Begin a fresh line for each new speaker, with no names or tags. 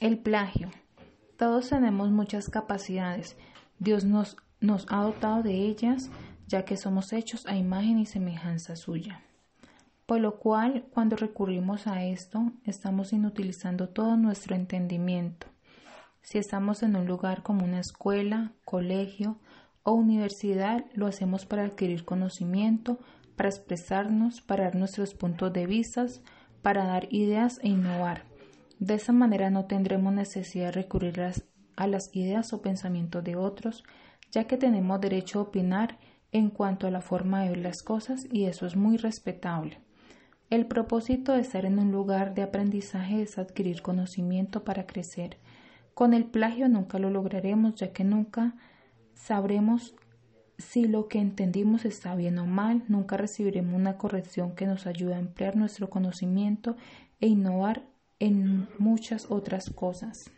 El plagio. Todos tenemos muchas capacidades. Dios nos, ha dotado de ellas, ya que somos hechos a imagen y semejanza suya. Por lo cual, cuando recurrimos a esto, estamos inutilizando todo nuestro entendimiento. Si estamos en un lugar como una escuela, colegio o universidad, lo hacemos para adquirir conocimiento, para expresarnos, para dar nuestros puntos de vista, para dar ideas e innovar. De esa manera no tendremos necesidad de recurrir a las ideas o pensamientos de otros, ya que tenemos derecho a opinar en cuanto a la forma de ver las cosas y eso es muy respetable. El propósito de estar en un lugar de aprendizaje es adquirir conocimiento para crecer. Con el plagio nunca lo lograremos, ya que nunca sabremos si lo que entendimos está bien o mal, nunca recibiremos una corrección que nos ayude a emplear nuestro conocimiento e innovar en muchas otras cosas.